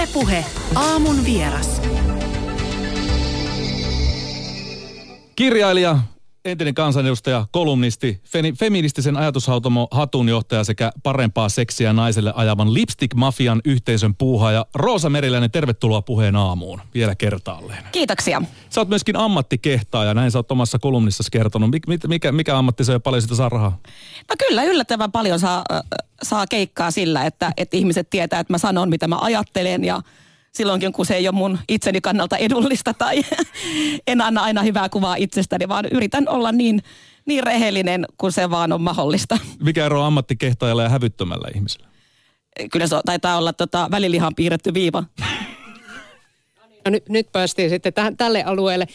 Ylepuhe aamun vieras. Kirjailija, entinen kansanedustaja, kolumnisti, feministisen ajatushautomo hatunjohtaja sekä parempaa seksiä naiselle ajavan Lipstick-mafian yhteisön puuhaaja Roosa Meriläinen, tervetuloa puheen aamuun vielä kertaalleen. Kiitoksia. Sä oot myöskin ammattikehtaaja, näin sä oot omassa kolumnissasi kertonut. Mik, mikä, mikä ammatti se on ja paljon sitä saa rahaa? No kyllä yllättävän paljon saa, äh, saa keikkaa sillä, että, että ihmiset tietää, että mä sanon, mitä mä ajattelen ja silloinkin, kun se ei ole mun itseni kannalta edullista tai en anna aina hyvää kuvaa itsestäni, vaan yritän olla niin, niin rehellinen kuin se vaan on mahdollista. Mikä ero on ammattikehtaajalla ja hävyttömällä ihmisellä? Kyllä se taitaa olla tota, välilihan piirretty viiva. No nyt, nyt päästiin sitten tähän, tälle alueelle.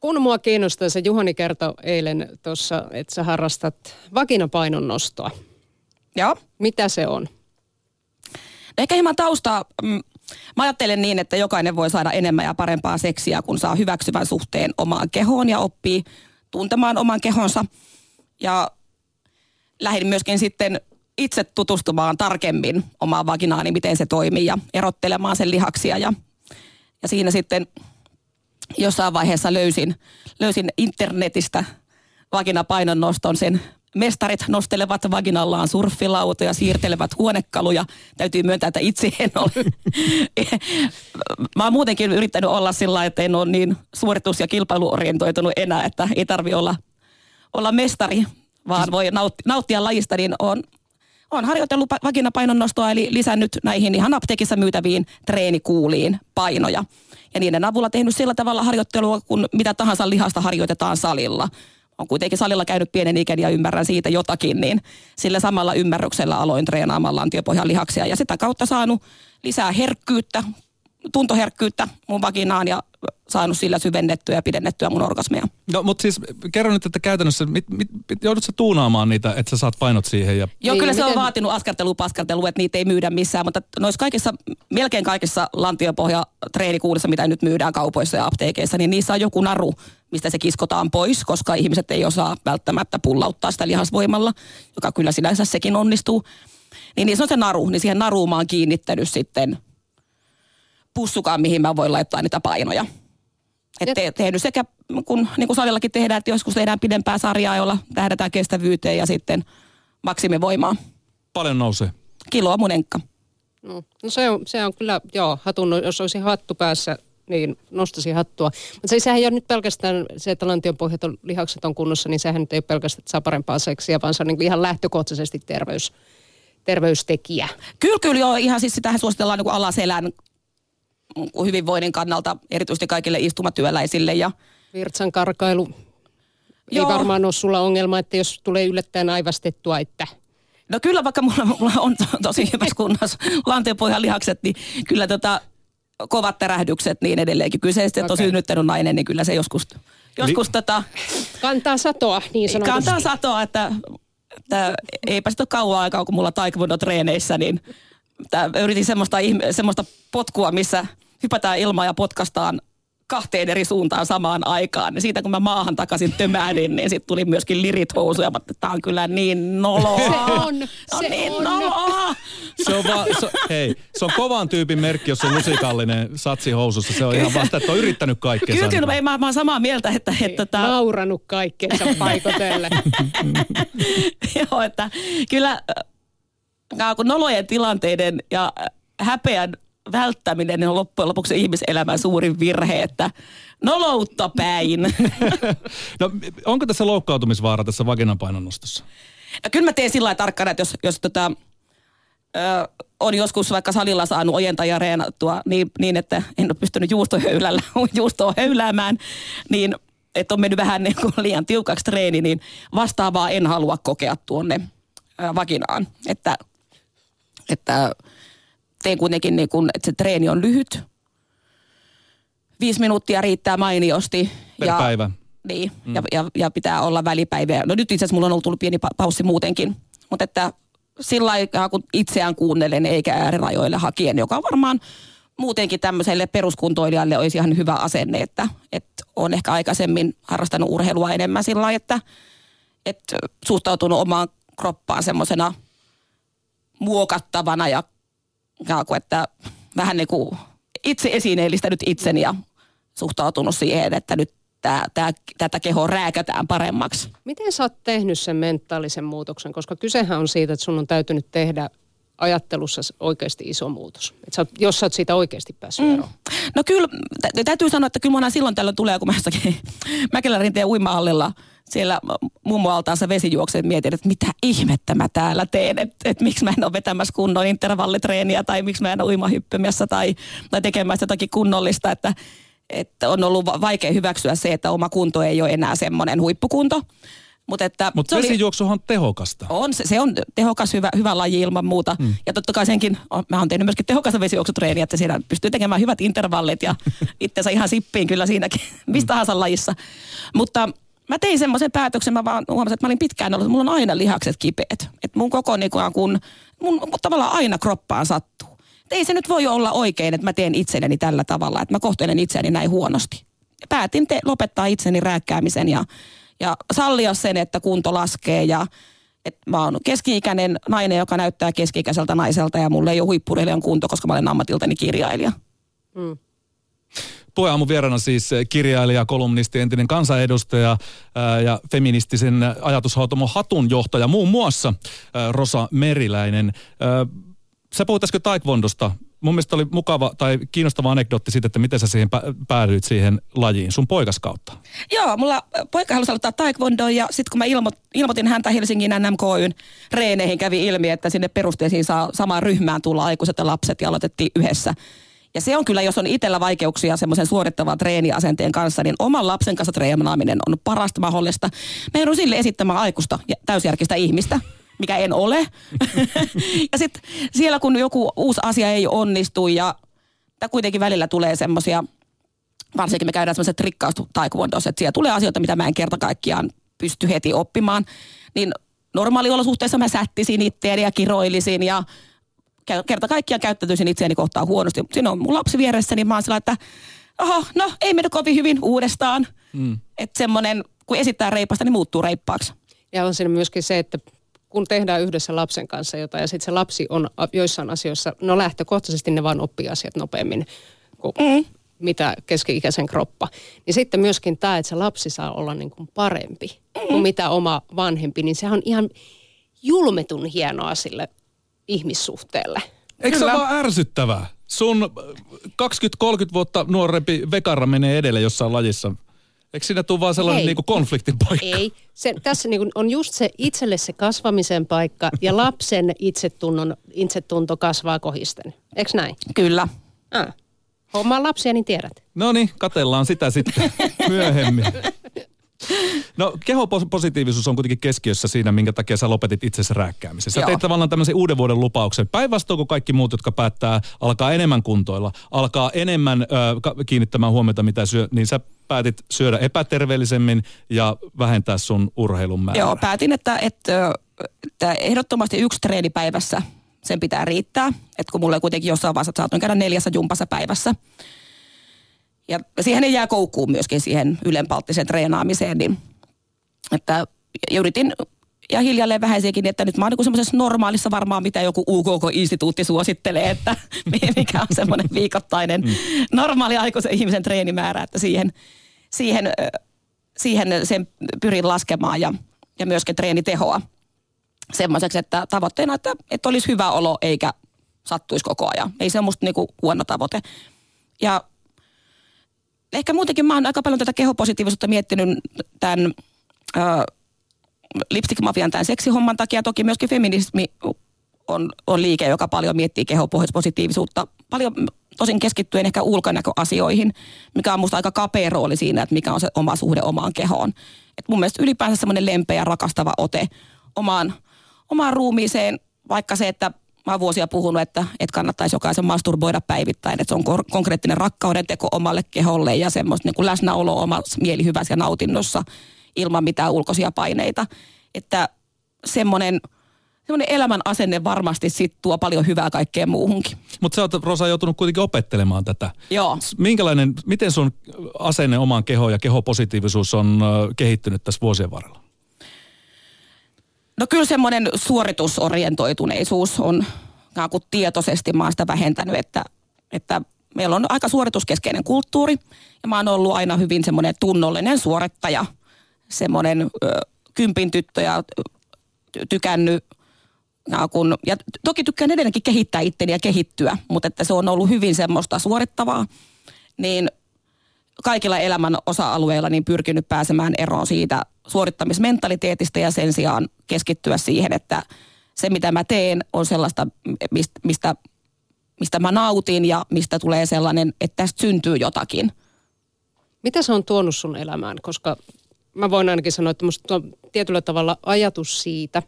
Kun mua kiinnostaa, se Juhani kertoi eilen tuossa, että sä harrastat vakinapainon nostoa. Joo. Mitä se on? Ehkä hieman taustaa. Mä ajattelen niin, että jokainen voi saada enemmän ja parempaa seksiä, kun saa hyväksyvän suhteen omaan kehoon ja oppii tuntemaan oman kehonsa. Ja lähdin myöskin sitten itse tutustumaan tarkemmin omaan vaginaani, miten se toimii ja erottelemaan sen lihaksia. Ja, ja siinä sitten jossain vaiheessa löysin, löysin internetistä vaginapainon noston sen Mestarit nostelevat vaginallaan surffilautoja, siirtelevät huonekaluja. Täytyy myöntää, että itse en ole. Mä oon muutenkin yrittänyt olla sillä että en ole niin suoritus- ja kilpailuorientoitunut enää, että ei tarvi olla, olla mestari, vaan voi nauttia, nauttia lajista, niin on, on harjoitellut pa- vaginapainon nostoa, eli lisännyt näihin ihan apteekissa myytäviin treenikuuliin painoja. Ja niiden avulla tehnyt sillä tavalla harjoittelua, kun mitä tahansa lihasta harjoitetaan salilla. On kuitenkin salilla käynyt pienen ikäni ja ymmärrän siitä jotakin, niin sillä samalla ymmärryksellä aloin treenaamaan lantiopohjan lihaksia ja sitä kautta saanut lisää herkkyyttä, tuntoherkkyyttä mun vaginaan ja saanut sillä syvennettyä ja pidennettyä mun orgasmeja. No, mutta siis kerro nyt, että käytännössä, mit, mit, mit, joudut sä tuunaamaan niitä, että sä saat painot siihen ja Joo, Niin, kyllä se on miten- vaatinut askartelua paskartelua, että niitä ei myydä missään, mutta noissa kaikissa, melkein kaikissa lantiopohja treenikuulissa, mitä nyt myydään kaupoissa ja apteekeissa, niin niissä on joku naru, mistä se kiskotaan pois, koska ihmiset ei osaa välttämättä pullauttaa sitä lihasvoimalla, joka kyllä sinänsä sekin onnistuu. Niin niissä on se naru, niin siihen naruun mä oon kiinnittänyt sitten pussukaan, mihin mä voin laittaa niitä painoja. Et te, tehnyt sekä, kun niin kuin salillakin tehdään, että joskus tehdään pidempää sarjaa, jolla tähdätään kestävyyteen ja sitten maksimivoimaa. paljon nousee. Kiloa mun enkka. No, no se, on, se on kyllä, joo, hatun, jos olisi hattu päässä, niin nostaisin hattua. Mutta se, sehän ei ole nyt pelkästään se, että lantion pohjat on, lihakset on kunnossa, niin sehän nyt ei ole pelkästään, että saa parempaa seksiä, vaan se on niin ihan lähtökohtaisesti terveys, terveystekijä. Kyllä, kyllä joo, ihan siis sitähän suositellaan niin kuin alaselän hyvinvoinnin kannalta, erityisesti kaikille istumatyöläisille. Ja Virtsan karkailu. Ei Joo. varmaan ole sulla ongelma, että jos tulee yllättäen aivastettua, että No kyllä, vaikka mulla, mulla on to, tosi hyvässä kunnossa lantiopohjan lihakset, niin kyllä tota, kovat tärähdykset niin edelleenkin. Kyllä se sitten okay. on synnyttänyt nainen, niin kyllä se joskus, joskus Li- tota, kantaa satoa niin sanotusti. kantaa satoa, että, että eipä sitä ole kauan aikaa, kun mulla taekwondo treeneissä, niin tää, yritin semmoista, ihme- semmoista potkua, missä hypätään ilmaa ja potkastaan kahteen eri suuntaan samaan aikaan. Ja siitä kun mä maahan takaisin tömähdin, niin sitten tuli myöskin lirit housuja. Mä ajattelin, että tää on kyllä niin noloa. Se on, No se niin on. noloa. Se on, vaan, se, hei, se on kovan tyypin merkki, jos on lusikallinen satsi housussa. Se on ihan vasta, että on yrittänyt kaikkea. Kyllä, kyllä, mä, mä, mä oon samaa mieltä, että, että, että Nauranut kaikkeensa paikotelle. Joo, että kyllä nolojen tilanteiden ja äh, häpeän välttäminen on loppujen lopuksi ihmiselämän suurin virhe, että noloutta päin. No, onko tässä loukkautumisvaara tässä vaginanpainonnostossa? No, kyllä mä teen sillä lailla tarkkana, että jos, jos tota, ö, on joskus vaikka salilla saanut ojentaa ja reenattua niin, niin, että en ole pystynyt juustohöylällä juustoa höyläämään, niin että on mennyt vähän niin kuin liian tiukaksi treeni, niin vastaavaa en halua kokea tuonne vaginaan. Että, että teen kuitenkin niin kuin, että se treeni on lyhyt. Viisi minuuttia riittää mainiosti. Per päivä. Niin, mm. ja, ja, ja, pitää olla välipäiviä. No nyt itse asiassa mulla on ollut tullut pieni pa- paussi muutenkin. Mutta että sillä aikaa, kun itseään kuunnelen eikä äärirajoille hakien, joka on varmaan muutenkin tämmöiselle peruskuntoilijalle olisi ihan hyvä asenne, että, että on ehkä aikaisemmin harrastanut urheilua enemmän sillä lailla, että, että suhtautunut omaan kroppaan semmoisena muokattavana ja, ja että vähän niin kuin itse esineellistänyt itseni ja suhtautunut siihen, että nyt tää, tää, tätä kehoa rääkätään paremmaksi. Miten sä oot tehnyt sen mentaalisen muutoksen? Koska kysehän on siitä, että sun on täytynyt tehdä ajattelussa oikeasti iso muutos. Et sä, jos sä oot siitä oikeasti päässyt mm. eroon. No kyllä, tä- täytyy sanoa, että kyllä silloin tällöin tulee, kun mä jossakin Mäkelärinteen uimahallilla siellä mummoaltaansa vesi juoksee, mietin, että mitä ihmettä mä täällä teen, että, että miksi mä en ole vetämässä kunnon intervallitreeniä tai miksi mä en ole uimahyppymässä tai, tai tekemässä jotakin kunnollista, että, että on ollut vaikea hyväksyä se, että oma kunto ei ole enää semmoinen huippukunto. Mutta että Mut vesijuoksuhan on tehokasta. On, se, se on tehokas, hyvä, hyvä laji ilman muuta. Mm. Ja totta kai senkin, mä oon tehnyt myöskin tehokasta vesijuoksutreeniä, että siinä pystyy tekemään hyvät intervallit ja itsensä ihan sippiin kyllä siinäkin, mistä tahansa lajissa. Mutta mä tein semmoisen päätöksen, mä vaan huomasin, että mä olin pitkään ollut, että mulla on aina lihakset kipeät. Että mun koko niin kun, mun tavallaan aina kroppaan sattuu. Et ei se nyt voi olla oikein, että mä teen itselleni tällä tavalla, että mä kohtelen itseäni näin huonosti. Päätin te- lopettaa itseni rääkkäämisen ja ja sallia sen, että kunto laskee ja että mä oon keski-ikäinen nainen, joka näyttää keski-ikäiseltä naiselta ja mulle ei ole huippurelijan kunto, koska mä olen ammatiltani kirjailija. Mm. Puheaamun vieraana siis kirjailija, kolumnisti, entinen kansanedustaja ää, ja feministisen ajatushautomo Hatun johtaja muun muassa ää, Rosa Meriläinen. Ää, sä puhuit äsken taekwondosta mun mielestä oli mukava tai kiinnostava anekdootti siitä, että miten sä siihen päädyit siihen lajiin sun poikas kautta. Joo, mulla poika halusi aloittaa taekwondo ja sitten kun mä ilmo, ilmoitin häntä Helsingin NMKYn reeneihin, kävi ilmi, että sinne perusteisiin saa samaan ryhmään tulla aikuiset ja lapset ja aloitettiin yhdessä. Ja se on kyllä, jos on itsellä vaikeuksia semmoisen suorittavan treeniasenteen kanssa, niin oman lapsen kanssa treenaaminen on parasta mahdollista. Me joudun sille esittämään aikuista ja täysjärkistä ihmistä mikä en ole. ja sitten siellä kun joku uusi asia ei onnistu ja kuitenkin välillä tulee semmoisia, varsinkin me käydään semmoiset että siellä tulee asioita, mitä mä en kerta kaikkiaan pysty heti oppimaan, niin normaaliolosuhteissa mä sättisin itteeni ja kiroilisin ja kerta kaikkiaan käyttäytyisin itseäni kohtaan huonosti. Siinä on mun lapsi vieressä, niin mä oon sillä, että oho, no ei mene kovin hyvin uudestaan. Mm. Että semmoinen, kun esittää reipasta, niin muuttuu reippaaksi. Ja on siinä myöskin se, että kun tehdään yhdessä lapsen kanssa jotain ja sitten se lapsi on joissain asioissa, no lähtökohtaisesti ne vaan oppii asiat nopeammin kuin mm. mitä keski-ikäisen kroppa. Niin sitten myöskin tämä, että se lapsi saa olla niin kuin parempi mm. kuin mitä oma vanhempi, niin se on ihan julmetun hienoa sille ihmissuhteelle. Eikö Kyllä. se ole vaan ärsyttävää? Sun 20-30 vuotta nuorempi vekara menee edelle jossain lajissa – Eikö siinä tule vaan sellainen niin konfliktin paikka? Ei. Se, tässä niin on just se itselle se kasvamisen paikka ja lapsen itsetunnon, itsetunto kasvaa kohisten. Eikö näin? Kyllä. Ah. Hommaa lapsia, niin tiedät. No niin, katellaan sitä sitten myöhemmin. No kehopositiivisuus on kuitenkin keskiössä siinä, minkä takia sä lopetit itsesi rääkkäämisen. Sä Joo. teit tavallaan tämmöisen uuden vuoden lupauksen. Päinvastoin kuin kaikki muut, jotka päättää alkaa enemmän kuntoilla, alkaa enemmän ö, kiinnittämään huomiota, mitä syö, niin sä päätit syödä epäterveellisemmin ja vähentää sun urheilun määrää. Joo, päätin, että, että, että ehdottomasti yksi treeni päivässä sen pitää riittää. Että kun mulle kuitenkin jossain vaiheessa saatoin käydä neljässä jumpassa päivässä. Ja siihen ei jää koukkuun myöskin siihen ylenpalttiseen treenaamiseen, niin että yritin ja hiljalleen vähäisiäkin, että nyt mä oon niin semmoisessa normaalissa varmaan, mitä joku UKK-instituutti suosittelee, että mikä on semmoinen viikoittainen mm. normaali aikuisen ihmisen treenimäärä, että siihen, siihen, siihen sen pyrin laskemaan ja, ja myöskin treenitehoa semmoiseksi, että tavoitteena, että, että olisi hyvä olo eikä sattuisi koko ajan. Ei se ole musta niinku huono tavoite. Ja ehkä muutenkin mä oon aika paljon tätä kehopositiivisuutta miettinyt tämän ö, lipstick-mafian tämän seksihomman takia. Toki myöskin feminismi on, on liike, joka paljon miettii kehopositiivisuutta. Paljon tosin keskittyen ehkä ulkonäköasioihin, mikä on musta aika kapea rooli siinä, että mikä on se oma suhde omaan kehoon. Et mun mielestä ylipäänsä semmoinen lempeä ja rakastava ote omaan, omaan ruumiiseen, vaikka se, että mä oon vuosia puhunut, että, että kannattaisi jokaisen masturboida päivittäin, että se on konkreettinen rakkauden teko omalle keholle ja semmoista niin kuin läsnäolo omassa mielihyvässä ja nautinnossa ilman mitään ulkoisia paineita. Että semmoinen semmoinen elämän asenne varmasti sit tuo paljon hyvää kaikkeen muuhunkin. Mutta sä oot Rosa joutunut kuitenkin opettelemaan tätä. Joo. Minkälainen, miten sun asenne omaan kehoon ja kehopositiivisuus on kehittynyt tässä vuosien varrella? No kyllä semmoinen suoritusorientoituneisuus on kuin tietoisesti mä sitä vähentänyt, että, että meillä on aika suorituskeskeinen kulttuuri ja mä oon ollut aina hyvin semmoinen tunnollinen suorittaja, semmoinen ö, kympin tyttö ja ty- tykännyt ja, kun, ja toki tykkään edelleenkin kehittää itteni ja kehittyä, mutta että se on ollut hyvin semmoista suorittavaa, niin kaikilla elämän osa-alueilla niin pyrkinyt pääsemään eroon siitä suorittamismentaliteetista ja sen sijaan keskittyä siihen, että se mitä mä teen on sellaista, mistä, mistä, mistä mä nautin ja mistä tulee sellainen, että tästä syntyy jotakin. Mitä se on tuonut sun elämään? Koska mä voin ainakin sanoa, että musta on tietyllä tavalla ajatus siitä,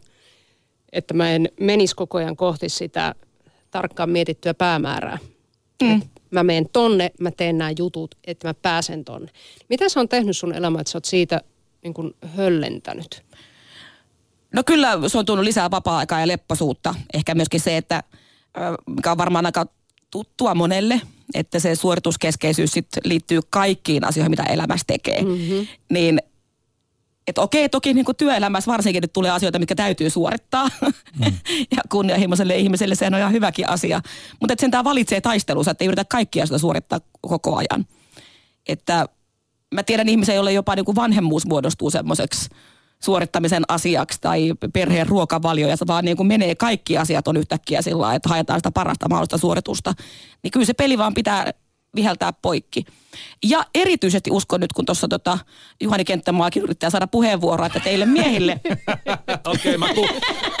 että mä en menisi koko ajan kohti sitä tarkkaan mietittyä päämäärää. Mm. mä menen tonne, mä teen nämä jutut, että mä pääsen tonne. Mitä se on tehnyt sun elämään, että sä oot siitä niin kuin höllentänyt? No kyllä se on tuonut lisää vapaa-aikaa ja lepposuutta. Ehkä myöskin se, että mikä on varmaan aika tuttua monelle, että se suorituskeskeisyys sit liittyy kaikkiin asioihin, mitä elämässä tekee. Mm-hmm. Niin että okei, toki niin kuin työelämässä varsinkin nyt tulee asioita, mitkä täytyy suorittaa. Mm. ja kunnianhimoiselle ihmiselle sehän on ihan hyväkin asia. Mutta sen tämä valitsee taistelunsa, että ei yritä kaikkia sitä suorittaa koko ajan. Että mä tiedän ihmisiä, joille jopa niin kuin vanhemmuus muodostuu semmoiseksi suorittamisen asiaksi tai perheen ruokavalio, ja vaan niin kuin menee kaikki asiat on yhtäkkiä sillä että haetaan sitä parasta mahdollista suoritusta, niin kyllä se peli vaan pitää viheltää poikki. Ja erityisesti uskon nyt, kun tuossa tota, Juhani Kenttämaakin yrittää saada puheenvuoroa, että teille miehille... Okei, okay, mä ku...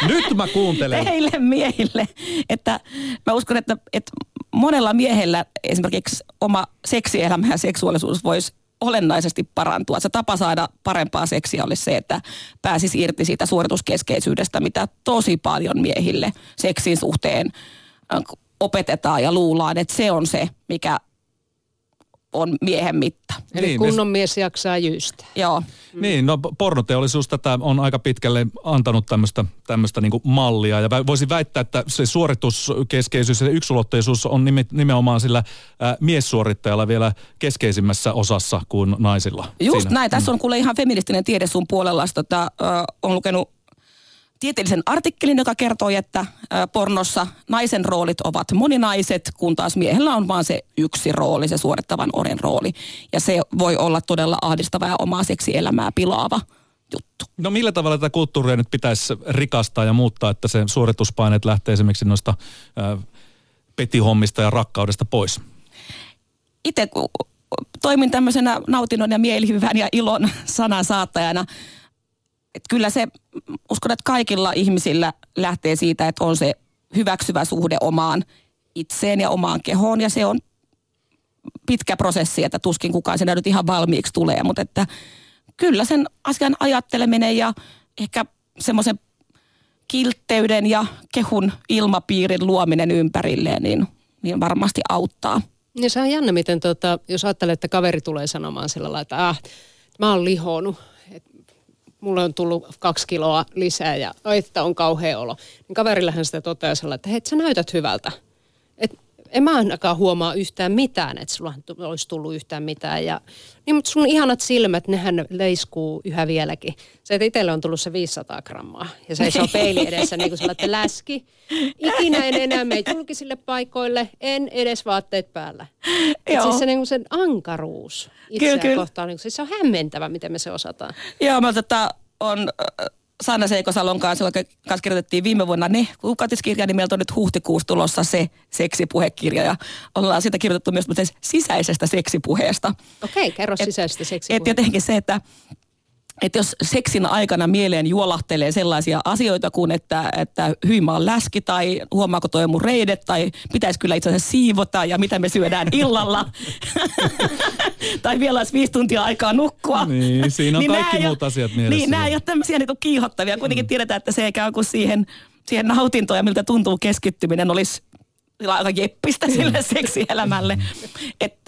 nyt mä kuuntelen. Teille miehille, että mä uskon, että, että monella miehellä esimerkiksi oma seksielämä ja seksuaalisuus voisi olennaisesti parantua. Se tapa saada parempaa seksiä olisi se, että pääsisi irti siitä suorituskeskeisyydestä, mitä tosi paljon miehille seksin suhteen äh, opetetaan ja luullaan, että se on se, mikä on miehen mitta. Eli niin, kunnon mies jaksaa jyystä. Joo. Mm. Niin, no pornoteollisuus tätä on aika pitkälle antanut tämmöistä, tämmöistä niin mallia. Ja voisin väittää, että se suorituskeskeisyys ja yksulotteisuus on nimenomaan sillä äh, miessuorittajalla vielä keskeisimmässä osassa kuin naisilla. Just siinä. näin. Tässä on kuule ihan feministinen tiede sun puolella. Tota, äh, on lukenut tieteellisen artikkelin, joka kertoo, että pornossa naisen roolit ovat moninaiset, kun taas miehellä on vain se yksi rooli, se suorittavan orin rooli. Ja se voi olla todella ahdistava ja omaa seksielämää pilaava juttu. No millä tavalla tätä kulttuuria nyt pitäisi rikastaa ja muuttaa, että se suorituspaineet lähtee esimerkiksi noista petihommista ja rakkaudesta pois? Itse toimin tämmöisenä nautinnon ja mielihyvän ja ilon sanan saattajana – että kyllä se, uskon, että kaikilla ihmisillä lähtee siitä, että on se hyväksyvä suhde omaan itseen ja omaan kehoon. Ja se on pitkä prosessi, että tuskin kukaan sen nyt ihan valmiiksi tulee. Mutta että kyllä sen asian ajatteleminen ja ehkä semmoisen kiltteyden ja kehun ilmapiirin luominen ympärilleen, niin, niin varmasti auttaa. Ja se on jännä, miten tota, jos ajattelee, että kaveri tulee sanomaan sillä lailla, että ah, mä oon lihonut, mulle on tullut kaksi kiloa lisää ja että on kauhea olo. Niin kaverillähän sitä toteaa että hei, sä näytät hyvältä. En mä ainakaan huomaa yhtään mitään, että sulla olisi tullut yhtään mitään. Ja, niin, mutta sun ihanat silmät, nehän leiskuu yhä vieläkin. Se, että itselle on tullut se 500 grammaa. Ja se on peili edessä niin kuin sellainen läski. Ikinä en enää mene julkisille paikoille, en edes vaatteet päällä. Joo. Siis se, niin kuin sen ankaruus itseään kyllä, kohtaan, niin kuin, siis se on hämmentävä, miten me se osataan. Joo, mä tota, on Sanna Seikosalon kanssa, joka kanssa kirjoitettiin viime vuonna ne kuukautiskirja, niin meiltä on nyt huhtikuussa tulossa se seksipuhekirja ja ollaan siitä kirjoitettu myös sisäisestä seksipuheesta. Okei, okay, kerro et, sisäisestä seksipuheesta. Et jotenkin se, että että jos seksin aikana mieleen juolahtelee sellaisia asioita kuin, että, että hyimä on läski tai huomaako toi mun reidet tai pitäisi kyllä itse asiassa siivota ja mitä me syödään illalla. tai vielä olisi viisi tuntia aikaa nukkua. Niin, siinä on niin kaikki muut ole, asiat mielessä. Niin, nämä ei ole tämmöisiä niin kiihottavia. Kuitenkin mm. tiedetään, että se ei käy kuin siihen, siihen nautintoon ja miltä tuntuu keskittyminen olisi aika jeppistä sille mm. seksielämälle. Et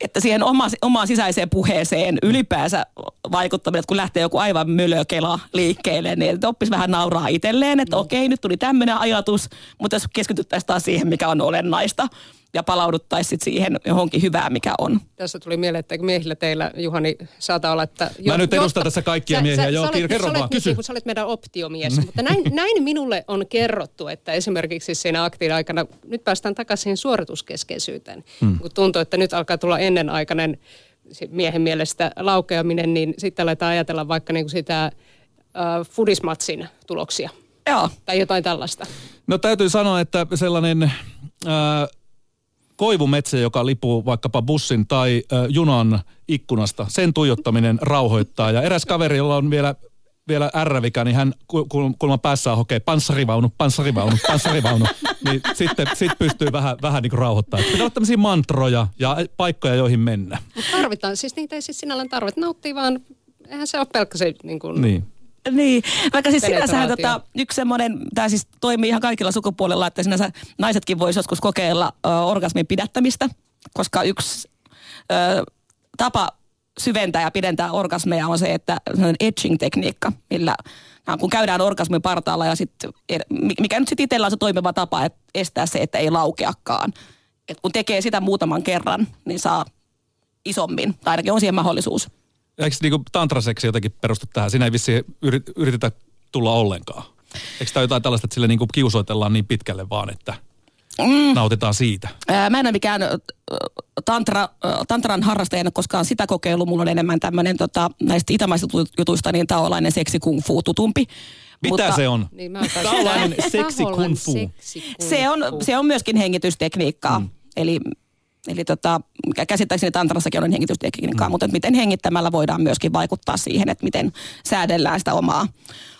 että siihen oma, omaan sisäiseen puheeseen ylipäänsä vaikuttaminen, että kun lähtee joku aivan mölökela liikkeelle, niin että oppisi vähän nauraa itselleen, että mm. okei, nyt tuli tämmöinen ajatus, mutta jos keskityttäisiin taas siihen, mikä on olennaista, ja palauduttaisiin sit siihen johonkin hyvään, mikä on. Tässä tuli mieleen, että miehillä teillä, Juhani, saattaa olla, että... Mä nyt edustan tässä kaikkia miehiä. Joo, sä olet, kerro sä vaan, olet, kysy. Niin, sä olet meidän optiomies. Mutta näin, näin minulle on kerrottu, että esimerkiksi siinä aktiin aikana, nyt päästään takaisin suorituskeskeisyyteen. Hmm. Kun tuntuu, että nyt alkaa tulla ennenaikainen miehen mielestä laukeaminen, niin sitten aletaan ajatella vaikka niin kuin sitä äh, fudismatsin tuloksia. Joo. Tai jotain tällaista. No täytyy sanoa, että sellainen äh, koivumetsä, joka lipuu vaikkapa bussin tai äh, junan ikkunasta, sen tuijottaminen rauhoittaa. Ja eräs kaveri, jolla on vielä vielä ärrävikä, niin hän kulma päässään hokee panssarivaunu, panssarivaunu, panssarivaunu. niin sitten sit pystyy vähän, vähän niin kuin rauhoittamaan. Pitää olla tämmöisiä mantroja ja paikkoja, joihin mennä. Mutta tarvitaan, siis niitä ei siis sinällään tarvitse. Nauttii vaan, eihän se ole pelkkä se niin kuin, Niin. Niin, vaikka siis sinänsähän tota, yksi semmoinen, tämä siis toimii ihan kaikilla sukupuolilla, että sinänsä naisetkin voisi joskus kokeilla ö, orgasmin pidättämistä, koska yksi ö, tapa syventää ja pidentää orgasmeja on se, että etching-tekniikka, millä kun käydään orgasmin partaalla ja sitten, mikä nyt sitten itsellä on se toimiva tapa, että estää se, että ei laukeakaan. Et kun tekee sitä muutaman kerran, niin saa isommin, tai ainakin on siihen mahdollisuus. Eikö niinku tantraseksi jotenkin perustu tähän? Siinä ei vissiin yrit, yritetä tulla ollenkaan. Eikö tämä jotain tällaista, että sille niinku kiusoitellaan niin pitkälle vaan, että mm. nautitaan siitä? Ää, Mä en ole mikään tantra, tantran harrastaja, en ole koskaan sitä kokeillut. Mulla on enemmän tämmöinen tota, näistä itämaisista jutuista, niin taolainen seksi kung fu tutumpi. Mitä se on? Niin Taolainen seksi kung fu. Se on, se on myöskin hengitystekniikkaa. Mm. Eli, eli tota, käsittääkseni tantrassakin on hengitystekniikkaa, mm. mutta että miten hengittämällä voidaan myöskin vaikuttaa siihen, että miten säädellään sitä omaa,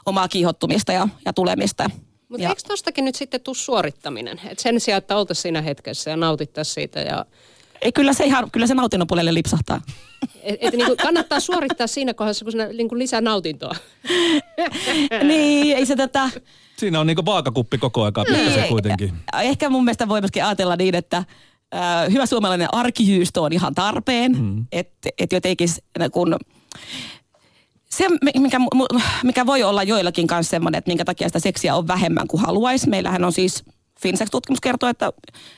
omaa kiihottumista ja, ja tulemista. Mutta ja, eikö tostakin nyt sitten tuu suorittaminen? Et sen sijaan, että oltaisiin siinä hetkessä ja nautittaisiin siitä. Ja, ei, kyllä, se ihan, kyllä se nautinnon puolelle lipsahtaa. et, et niinku kannattaa suorittaa siinä kohdassa, kun siinä niinku lisää nautintoa. niin, ei se tätä... Siinä on niinku vaakakuppi koko ajan pikkasen Niin, kuitenkin. Ehkä mun mielestä voi myöskin ajatella niin, että äh, hyvä suomalainen arkijyysto on ihan tarpeen. Mm. Että et jotenkin s- kun... Se, mikä, mikä voi olla joillakin kanssa semmoinen, että minkä takia sitä seksiä on vähemmän kuin haluaisi. Meillähän on siis Finsex-tutkimus kertoo, että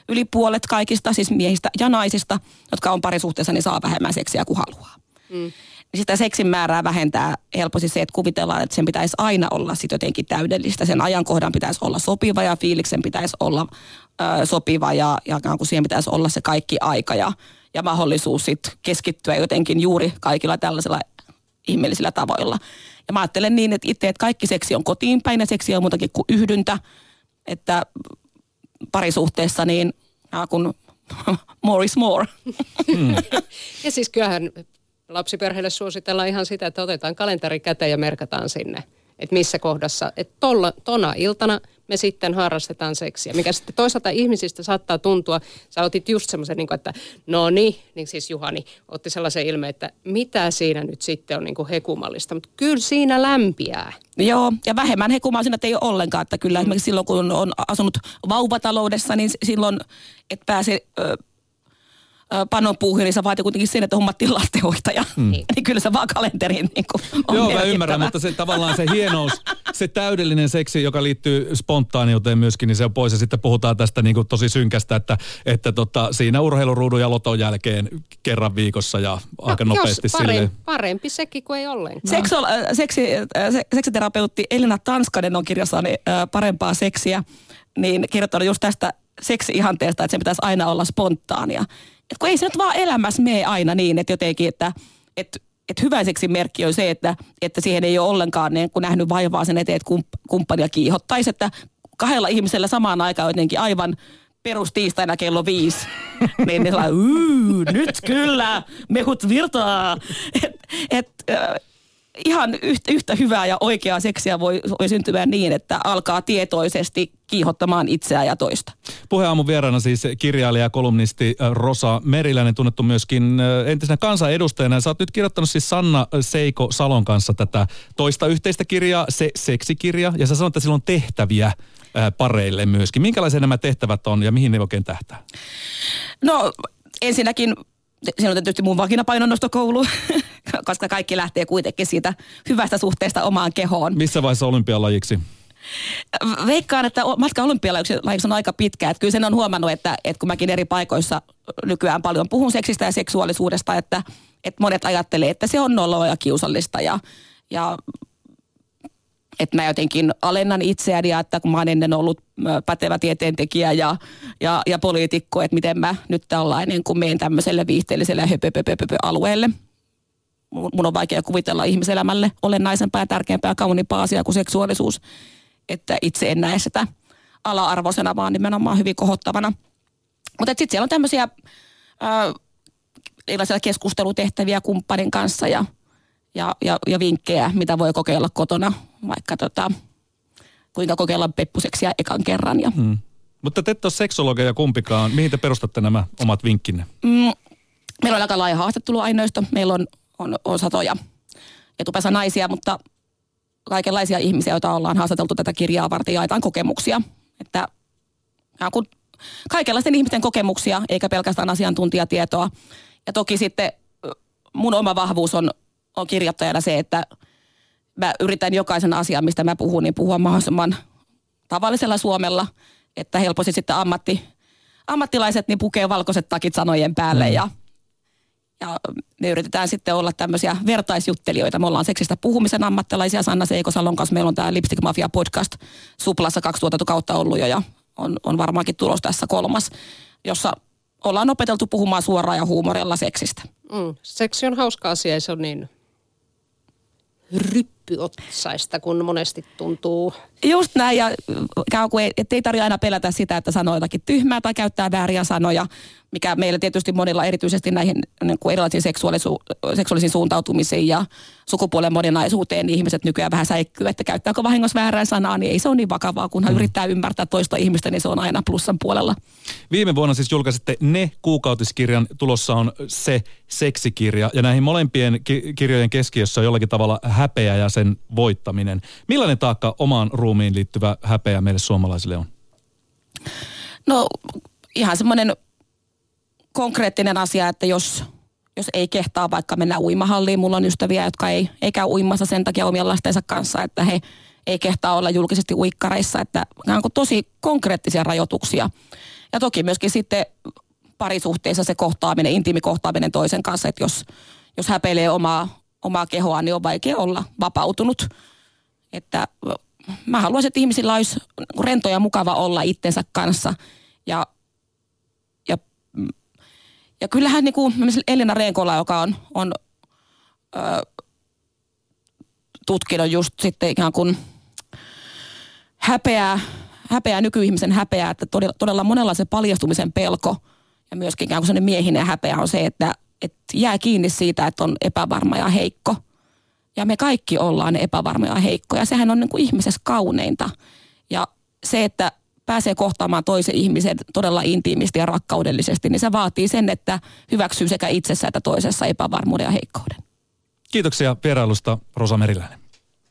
yli puolet kaikista, siis miehistä ja naisista, jotka on parisuhteessa, niin saa vähemmän seksiä kuin haluaa. Mm. Sitä seksin määrää vähentää helposti se, että kuvitellaan, että sen pitäisi aina olla sit jotenkin täydellistä. Sen ajankohdan pitäisi olla sopiva ja fiiliksen pitäisi olla ö, sopiva ja, ja kun siihen pitäisi olla se kaikki aika ja, ja mahdollisuus sit keskittyä jotenkin juuri kaikilla tällaisilla ihmeellisillä tavoilla. Ja mä ajattelen niin, että itse, että kaikki seksi on kotiin päin ja seksi on muutakin kuin yhdyntä, että parisuhteessa niin kun more is more. Ja siis kyllähän lapsiperheille suositellaan ihan sitä, että otetaan kalenteri käteen ja merkataan sinne, että missä kohdassa, että tolla, tona iltana me sitten harrastetaan seksiä, mikä sitten toisaalta ihmisistä saattaa tuntua, sä otit just semmoisen, niin että no niin, niin siis Juhani otti sellaisen ilmeen, että mitä siinä nyt sitten on niin kuin hekumallista, mutta kyllä siinä lämpiää. Joo, ja vähemmän hekumaa siinä ei ole ollenkaan, että kyllä esimerkiksi silloin kun on asunut vauvataloudessa, niin silloin, että pääsee ö, ö, panon puuhin, niin se vaatii kuitenkin sen, että hommattiin lastenhoitaja. Mm. niin kyllä se vaan kalenteriin niin kuin on Joo, mä ymmärrän, mutta se tavallaan se hienous, se täydellinen seksi, joka liittyy spontaaniuteen myöskin, niin se on pois. Ja sitten puhutaan tästä niin kuin tosi synkästä, että, että tota, siinä urheiluruudun ja loton jälkeen kerran viikossa ja aika no, nopeasti jos parempi, silleen. parempi sekin kuin ei ollenkaan. Seksol, äh, seksi, äh, se, seksiterapeutti Elina Tanskanen on kirjassaan äh, parempaa seksiä, niin kirjoittanut just tästä seksi-ihanteesta, että se pitäisi aina olla spontaania. Et kun ei se nyt vaan elämässä mene aina niin, että jotenkin, että et, et hyvä seksin merkki on se, että, että siihen ei ole ollenkaan niin, kun nähnyt vaivaa sen eteen, että kump- kumppania kiihottaisi, että kahdella ihmisellä samaan aikaan jotenkin aivan perustiistaina kello viisi. niin ne "Uu, nyt kyllä, mehut virtaa. Et, et, ihan yhtä, yhtä hyvää ja oikeaa seksiä voi, voi syntyä niin, että alkaa tietoisesti kiihottamaan itseään ja toista. Puheaamun vieraana siis kirjailija ja kolumnisti äh, Rosa Meriläinen, tunnettu myöskin äh, entisenä kansanedustajana. Sä oot nyt kirjoittanut siis Sanna Seiko Salon kanssa tätä toista yhteistä kirjaa, se seksikirja, ja sä sanoit, että sillä on tehtäviä äh, pareille myöskin. Minkälaisia nämä tehtävät on ja mihin ne oikein tähtää? No ensinnäkin siinä on tietysti mun vakinapainonnostokoulu, koska kaikki lähtee kuitenkin siitä hyvästä suhteesta omaan kehoon. Missä vaiheessa olympialajiksi? Veikkaan, että matka olympialaiksi on aika pitkä. Että kyllä sen on huomannut, että, että kun mäkin eri paikoissa nykyään paljon puhun seksistä ja seksuaalisuudesta, että, että monet ajattelee, että se on noloa ja kiusallista ja, ja että mä jotenkin alennan itseäni ja että kun mä oon ennen ollut pätevä tieteentekijä ja, ja, ja poliitikko, että miten mä nyt tällainen kun menen tämmöiselle viihteelliselle alueelle. Mun on vaikea kuvitella ihmiselämälle olennaisempaa ja tärkeämpää ja kauniimpaa asiaa kuin seksuaalisuus. Että itse en näe sitä ala-arvoisena, vaan nimenomaan hyvin kohottavana. Mutta sitten siellä on tämmöisiä erilaisia keskustelutehtäviä kumppanin kanssa ja, ja, ja, ja vinkkejä, mitä voi kokeilla kotona vaikka tota, kuinka kokeilla peppuseksiä ekan kerran. Ja. Mm. Mutta te ette ole seksologeja kumpikaan. Mihin te perustatte nämä omat vinkkinne? Mm, meillä on aika laaja haastatteluaineisto. Meillä on, on, on satoja etupäässä naisia, mutta kaikenlaisia ihmisiä, joita ollaan haastateltu tätä kirjaa varten, jaetaan kokemuksia. Että kun kaikenlaisten ihmisten kokemuksia, eikä pelkästään asiantuntijatietoa. Ja toki sitten mun oma vahvuus on, on kirjoittajana se, että – mä yritän jokaisen asian, mistä mä puhun, niin puhua mahdollisimman tavallisella suomella, että helposti sitten ammatti, ammattilaiset niin pukee valkoiset takit sanojen päälle mm. ja, ja me yritetään sitten olla tämmöisiä vertaisjuttelijoita. Me ollaan seksistä puhumisen ammattilaisia. Sanna Seikosalon kanssa meillä on tämä Lipstick Mafia podcast Suplassa 2000 kautta ollut jo ja on, on varmaankin tulos tässä kolmas, jossa ollaan opeteltu puhumaan suoraan ja huumorilla seksistä. Mm. Seksi on hauska asia, ei se on niin ryppyotsaista, kun monesti tuntuu. Just näin, ja kun ei, ei tarvitse aina pelätä sitä, että sanoo jotakin tyhmää tai käyttää vääriä sanoja, mikä meillä tietysti monilla erityisesti näihin niin kuin erilaisiin seksuaalisuu- seksuaalisiin suuntautumisiin ja sukupuolen moninaisuuteen niin ihmiset nykyään vähän säikkyy, että käyttääkö vahingossa väärää sanaa, niin ei se ole niin vakavaa, kunhan mm. yrittää ymmärtää toista ihmistä, niin se on aina plussan puolella. Viime vuonna siis julkaisitte Ne kuukautiskirjan, tulossa on Se seksikirja, ja näihin molempien ki- kirjojen keskiössä on jollakin tavalla häpeä ja sen voittaminen. Millainen taakka omaan ruumiin liittyvä häpeä meille suomalaisille on? No ihan semmoinen konkreettinen asia, että jos, jos ei kehtaa vaikka mennä uimahalliin, mulla on ystäviä, jotka ei, ei käy uimassa sen takia omien lastensa kanssa, että he ei kehtaa olla julkisesti uikkareissa, että nämä on tosi konkreettisia rajoituksia. Ja toki myöskin sitten parisuhteessa se kohtaaminen, intiimi kohtaaminen toisen kanssa, että jos, jos häpeilee omaa, omaa kehoa, niin on vaikea olla vapautunut. Että mä haluaisin, että ihmisillä olisi rento ja mukava olla itsensä kanssa ja ja kyllähän niin kuin Elina Reenkola, joka on, on ö, tutkinut just sitten ikään kuin häpeää, häpeää nykyihmisen häpeää, että todella, todella monella se paljastumisen pelko ja myöskin ikään kuin miehinen häpeä on se, että, että jää kiinni siitä, että on epävarma ja heikko. Ja me kaikki ollaan epävarmoja ja heikkoja. Sehän on niin kuin ihmisessä kauneinta. Ja se, että pääsee kohtaamaan toisen ihmisen todella intiimisti ja rakkaudellisesti, niin se vaatii sen, että hyväksyy sekä itsessä että toisessa epävarmuuden ja heikkouden. Kiitoksia vierailusta Rosa Meriläinen.